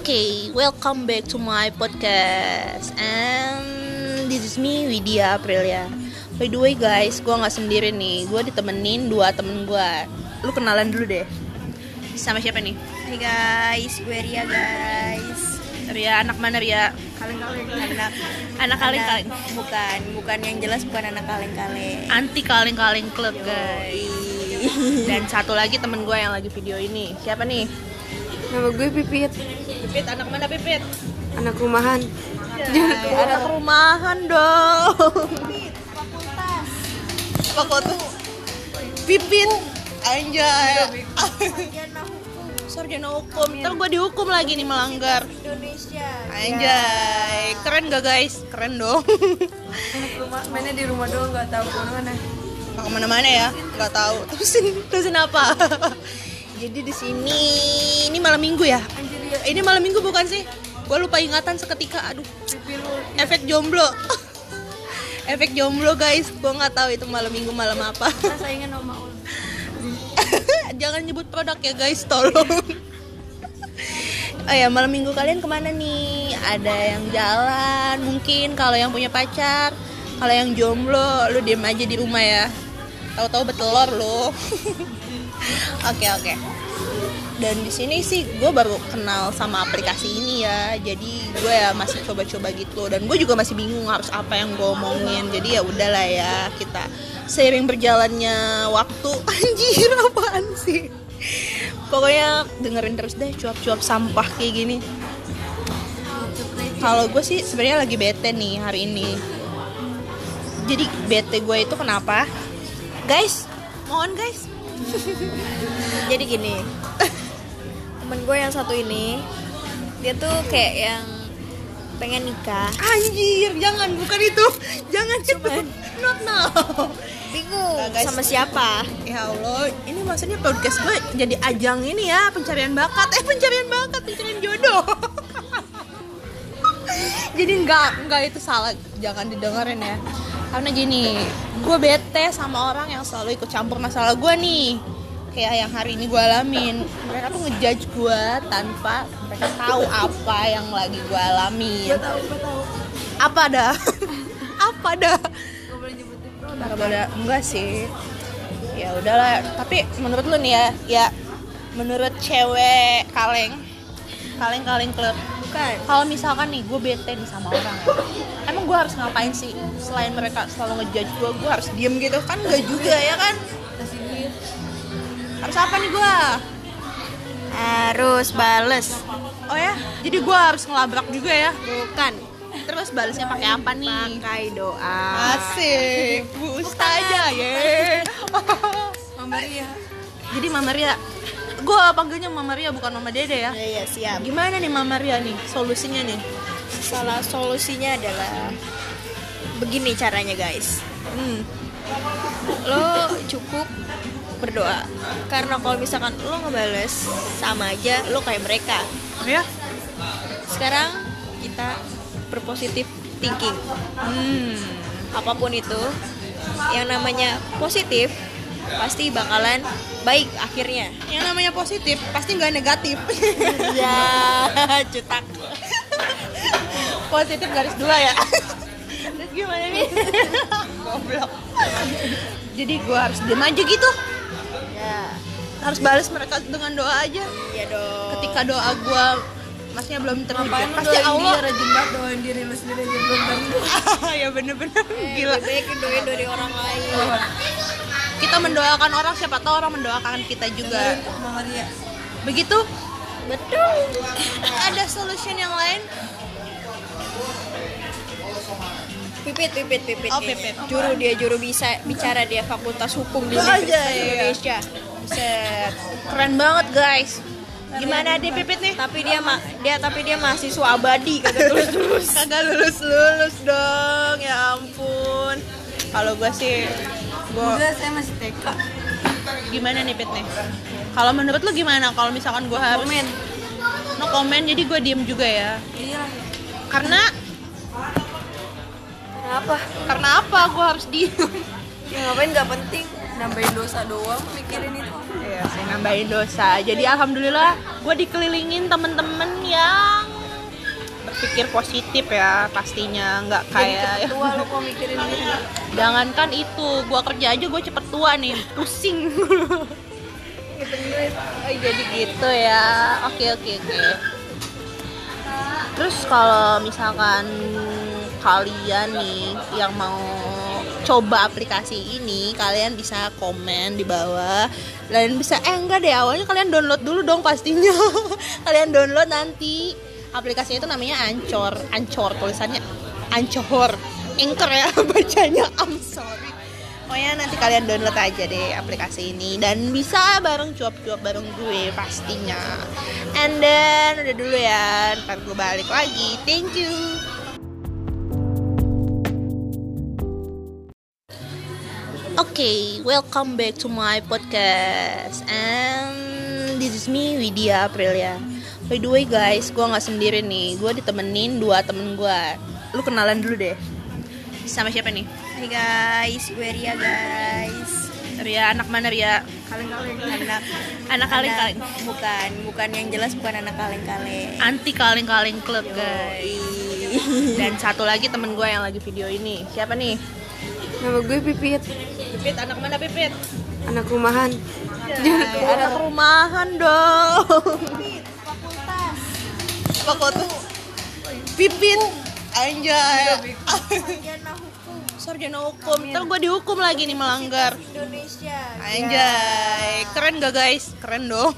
Okay, welcome back to my podcast. And this is me, Widya Aprilia. By the way guys, gue gak sendiri nih. Gue ditemenin dua temen gue Lu kenalan dulu deh. Sama siapa nih? Hai guys, gue Ria guys. Ria, anak mana Ria? Kaleng-kaleng. Anak Anak kaleng-kaleng. Bukan, bukan yang jelas bukan anak kaleng-kaleng. Anti kaleng-kaleng club guys. Dan satu lagi temen gue yang lagi video ini. Siapa nih? Nama gue Pipit, Pipit, anak mana Pipit? anak rumahan. anak rumahan dong. Fakultas. Pipit. Anjay. Sarjana hukum. Ntar gue dihukum lagi nih melanggar. Indonesia. anjay. Keren gak guys? Keren dong. Anak rumah, mainnya di rumah doang nggak tahu ke mana. nggak ke mana-mana ya? Nggak tahu. Terusin terusin apa jadi di sini ini malam minggu ya? Anjir ya, ini malam minggu bukan sih? Gue lupa ingatan seketika aduh. Efek jomblo. Efek jomblo guys. Gue nggak tahu itu malam minggu malam apa. Saingan sama Ul. jangan nyebut produk ya guys. Tolong. Oh ya malam minggu kalian ke mana nih? Ada yang jalan mungkin. Kalau yang punya pacar kalau yang jomblo lu diem aja di rumah ya tahu-tahu betelor lo oke oke. Dan di sini sih gue baru kenal sama aplikasi ini ya. Jadi gue ya masih coba-coba gitu. Dan gue juga masih bingung harus apa yang gue omongin. Jadi ya udahlah ya kita seiring berjalannya waktu. Anjir apaan sih? Pokoknya dengerin terus deh cuap-cuap sampah kayak gini. Kalau gue sih sebenarnya lagi bete nih hari ini. Jadi bete gue itu kenapa guys mohon guys Jadi gini, temen gue yang satu ini, dia tuh kayak yang pengen nikah, Anjir, jangan bukan itu. Jangan Cuman. itu. Not now. bingung Nah, guys. sama siapa. Ya Allah, ini maksudnya podcast gue jadi ajang ini ya, pencarian bakat. Eh, pencarian bakat, pencarian jodoh. jadi enggak, enggak itu salah. Jangan didengerin ya. Karena gini, gue bete sama orang yang selalu ikut campur masalah gue nih. Kayak yang hari ini gue alamin. Mereka tuh ngejudge gue tanpa mereka tahu apa yang lagi gue alamin. tahu, gue tahu. apa dah apa dah Gak boleh nyebutin Nggak boleh enggak sih ya udahlah tapi menurut lu nih ya ya menurut cewek kaleng kaleng kaleng klub Bukan. kalau misalkan nih gue bete nih sama orang ya gue harus ngapain sih selain mereka selalu ngejudge gue gue harus diem gitu kan enggak juga ya kan harus apa nih gue Harus bales. oh ya jadi gue harus ngelabrak juga ya Bukan. terus balasnya pakai apa nih Pakai doa. asik bu ustazah ye Mama Ria. Jadi Mama Ria, gue panggilnya Mama Ria bukan Mama Dede ya. Ya, ya siap. Gimana nih Mama Ria nih solusinya nih? Salah solusinya adalah begini caranya guys. Hmm. Lo cukup berdoa. Karena kalau misalkan lo ngebales sama aja lo kayak mereka. Ya? Sekarang kita berpositif thinking. Hmm. Apa pun itu yang namanya positif pasti bakalan baik akhirnya. Yang namanya positif pasti nggak negatif. Ya, cetak. positif garis dua ya. Terus gimana nih? Goblok. Jadi gue harus diem aja gitu. Ya, Harus balas mereka dengan doa aja. ya dong. Ketika doa gue maksudnya belum terwujud, pasti Allah. dia, rajin banget doain diri lu sendiri aja belum tentu. ya bener-bener gila. Lebih baik doain dari orang lain. Kita mendoakan orang siapa tahu orang mendoakan kita juga. Begitu? Betul. Ada solution yang lain? Pipit, pipit, pipit. Oh. Pipit. Juru dia juru bisa bicara dia Fakultas Hukum di Oh, Universitas iya, iya. Indonesia. Buset, keren banget guys. Gimana dia pipit nih? Tapi dia ma dia tapi dia mahasiswa abadi kagak terus terus. Kagak lulus lulus dong, ya ampun. Kalau gue sih, gue saya masih TK. gimana nih pit nih? Kalau menurut lu gimana? Kalau misalkan gue harus Komen. no comment, jadi gue diem juga ya. Iya. Karena Kenapa? karena apa? Gue harus diem. Ya ngapain nggak penting. nambahin dosa doang mikirin itu Iya sih nambahin dosa. Jadi alhamdulillah gue dikelilingin temen-temen yang berpikir positif ya pastinya nggak kayak tua lo kok mikirin diri jangankan itu gue kerja aja gue cepet tua nih pusing oh, jadi gitu ya oke oke oke terus kalau misalkan kalian nih yang mau coba aplikasi ini kalian bisa komen di bawah. Kalian bisa eh enggak deh awalnya kalian download dulu dong pastinya. Kalian download nanti. Aplikasinya itu namanya Ancor Ancor tulisannya Ancor Anchor ya bacanya. I'm sorry. Pokoknya nanti kalian download aja deh aplikasi ini. Dan bisa bareng cuap-cuap bareng gue pastinya. And then udah dulu ya. Ntar gue balik lagi. Thank you Okay, welcome back to my podcast and this is me Widya Aprilia. By the way guys, gue nggak sendiri nih, gue ditemenin dua temen gue. Lu kenalan dulu deh. Sama siapa nih? Hai guys gue Ria guys Ria, anak mana Ria? Kaleng-kaleng. anak Anak kaleng-kaleng. bukan bukan yang jelas bukan anak kaleng-kaleng Anti kaleng-kaleng club guys. Dan satu lagi temen gue yang lagi video ini. Siapa nih? nama gue Pipit Pipit, anak mana Pipit? anak rumahan anak rumahan dong. Fakultas. Pipit. Anjay. Sarjana hukum. Ntar gue dihukum lagi nih melanggar. Indonesia Anjay. Keren gak guys? Keren dong.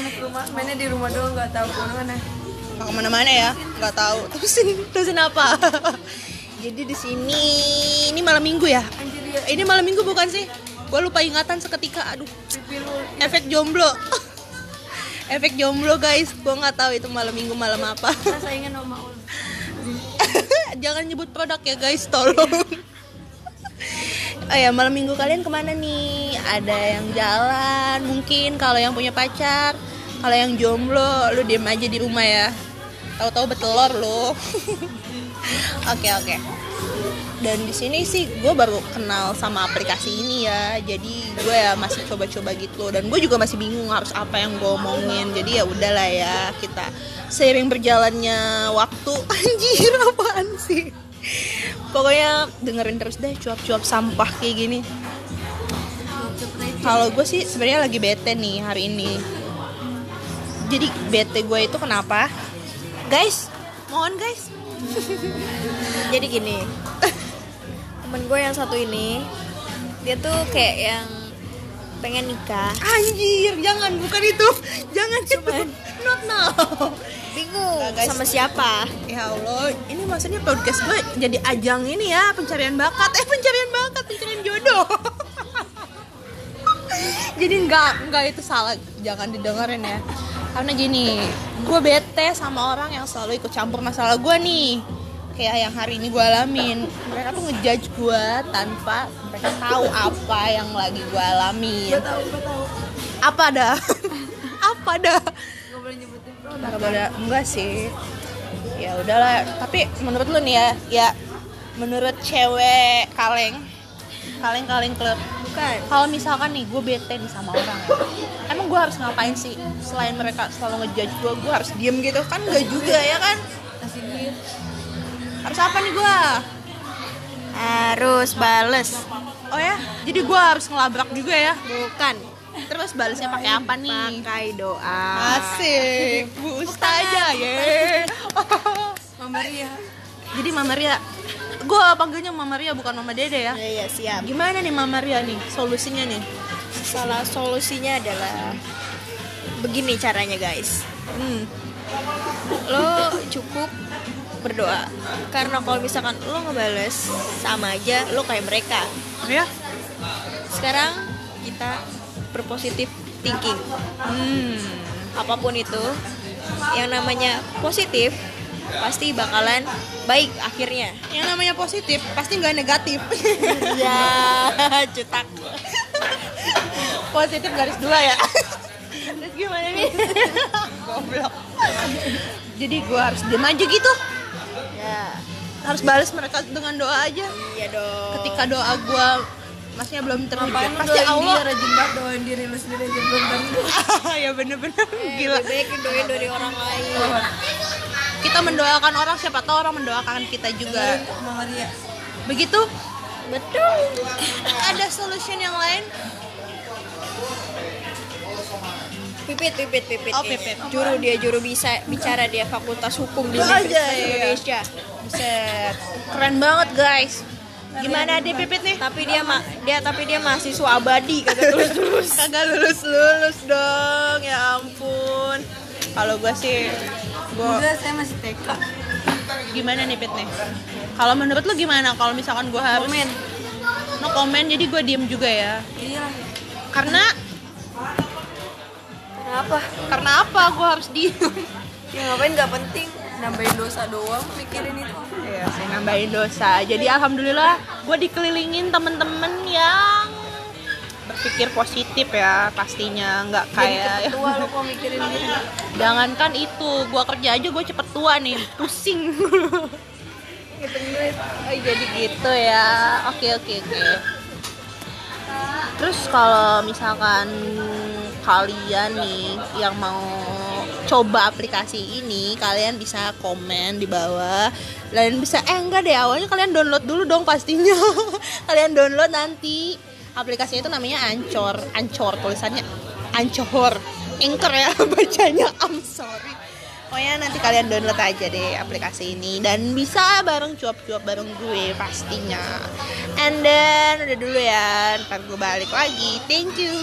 anak rumah mainnya di rumah doang nggak tahu ke mana Nggak ke mana-mana ya? Nggak tahu. Terusin, terusin apa? Jadi di sini ini malam minggu ya? anjir ya Ini malam minggu bukan sih? Gue lupa ingatan seketika. Aduh. Efek jomblo. Efek jomblo guys. Gue nggak tahu itu malam minggu malam apa. saingan sama ul Jangan nyebut produk ya guys, tolong. Oh ya, malam minggu kalian ke mana nih? Ada yang jalan, mungkin kalau yang punya pacar, kalau yang jomblo, lu diem aja di rumah ya. Tahu-tahu betelor lo. Oke oke. Dan di sini sih gue baru kenal sama aplikasi ini ya. Jadi gue ya masih coba-coba gitu. Dan gue juga masih bingung harus apa yang gue omongin. Jadi ya udahlah ya kita seiring berjalannya waktu. Anjir apaan sih? Pokoknya dengerin terus deh cuap-cuap sampah kayak gini. Kalau gue sih sebenarnya lagi bete nih hari ini. Jadi bete gue itu kenapa? Guys, mohon guys. Jadi gini temen gue yang satu ini dia tuh kayak yang pengen nikah Anjir, jangan bukan itu. Jangan Cuman. itu. Not now. bingung Nah, guys. sama siapa Ya Allah, ini maksudnya podcast gue jadi ajang ini ya, pencarian bakat. Eh, pencarian bakat, pencarian jodoh. jadi nggak nggak itu salah, jangan didengerin ya. Karena gini, gue bete sama orang yang selalu ikut campur masalah gue nih. Kayak yang hari ini gue alamin. Mereka tuh ngejudge gue tanpa mereka tahu apa yang lagi gue alamin. tahu gue tahu Apa dah? apa dah? nggak boleh nyebutin produk Nggak boleh, enggak sih. Ya udahlah, tapi menurut lu nih ya, ya menurut cewek kaleng, kaleng-kaleng klub. Bukan Kalau misalkan nih gue bete nih sama orang ya, emang gue harus ngapain sih? Selain mereka selalu ngejudge gue, gue harus diem gitu kan? Gak juga ya kan? Harus apa nih gue? harus bales Oh ya, jadi gue harus ngelabrak juga ya? bukan Terus balasnya pakai apa nih? pakai doa Asik, Bu Ustazah ye. Mama Ria Jadi Mama Ria, gue panggilnya Mama Ria bukan Mama Dede ya. ya ya siap Gimana nih Mama Ria nih solusinya nih? salah solusinya adalah begini caranya guys Hmm. lo cukup berdoa karena kalau misalkan lo ngebales sama aja lo kayak mereka Ya? sekarang kita berpositif thinking Hmm. apa pun itu yang namanya positif pasti bakalan baik akhirnya Yang namanya positif pasti nggak negatif. ya cetak positif garis dua ya. Terus gimana nih? Goblok. Jadi gue harus diem aja gitu. ya Harus balas mereka dengan doa aja. iya dong Ketika doa gue maksudnya belum terwujud pasti Allah dia rajin banget doain diri lu sendiri aja belum tentu ya bener-bener gila lebih baik doain dari orang lain kita mendoakan orang siapa tahu orang mendoakan kita juga. Begitu? Betul. Ada solution yang lain? Pipit pipit pipit. Oh. Pipit. juru dia juru bisa bicara dia fakultas hukum di Universitas. Indonesia. Buset, keren banget guys. Gimana deh pipit nih? Tapi dia ma dia tapi dia mahasiswa abadi kata terus terus kagak lulus lulus dong ya ampun kalau gue sih gue Enggak, saya masih TK gimana nih pit nih kalau menurut lu gimana kalau misalkan gue harus Komen. No komen jadi gue diem juga ya? Iya. Karena kenapa? Karena apa gue harus diem? Ya ngapain nggak penting? Nambahin dosa doang mikirin itu. Iya sih nambahin dosa. Jadi alhamdulillah gue dikelilingin temen-temen yang berpikir positif ya pastinya. Nggak kayak Tua lu kok mikirin diri jangankan itu gue kerja aja gue cepet tua nih. Pusing. Oh, jadi gitu ya. Oke oke oke. Terus kalau misalkan kalian nih yang mau coba aplikasi ini kalian bisa komen di bawah. Kalian bisa eh enggak deh awalnya kalian download dulu dong pastinya. Kalian download nanti aplikasinya itu namanya Ancor Ancor tulisannya Ancor Anchor ya bacanya I'm sorry Pokoknya nanti kalian download aja deh aplikasi ini dan bisa bareng cuap-cuap bareng gue pastinya. And then udah dulu ya, ntar gue balik lagi. Thank you.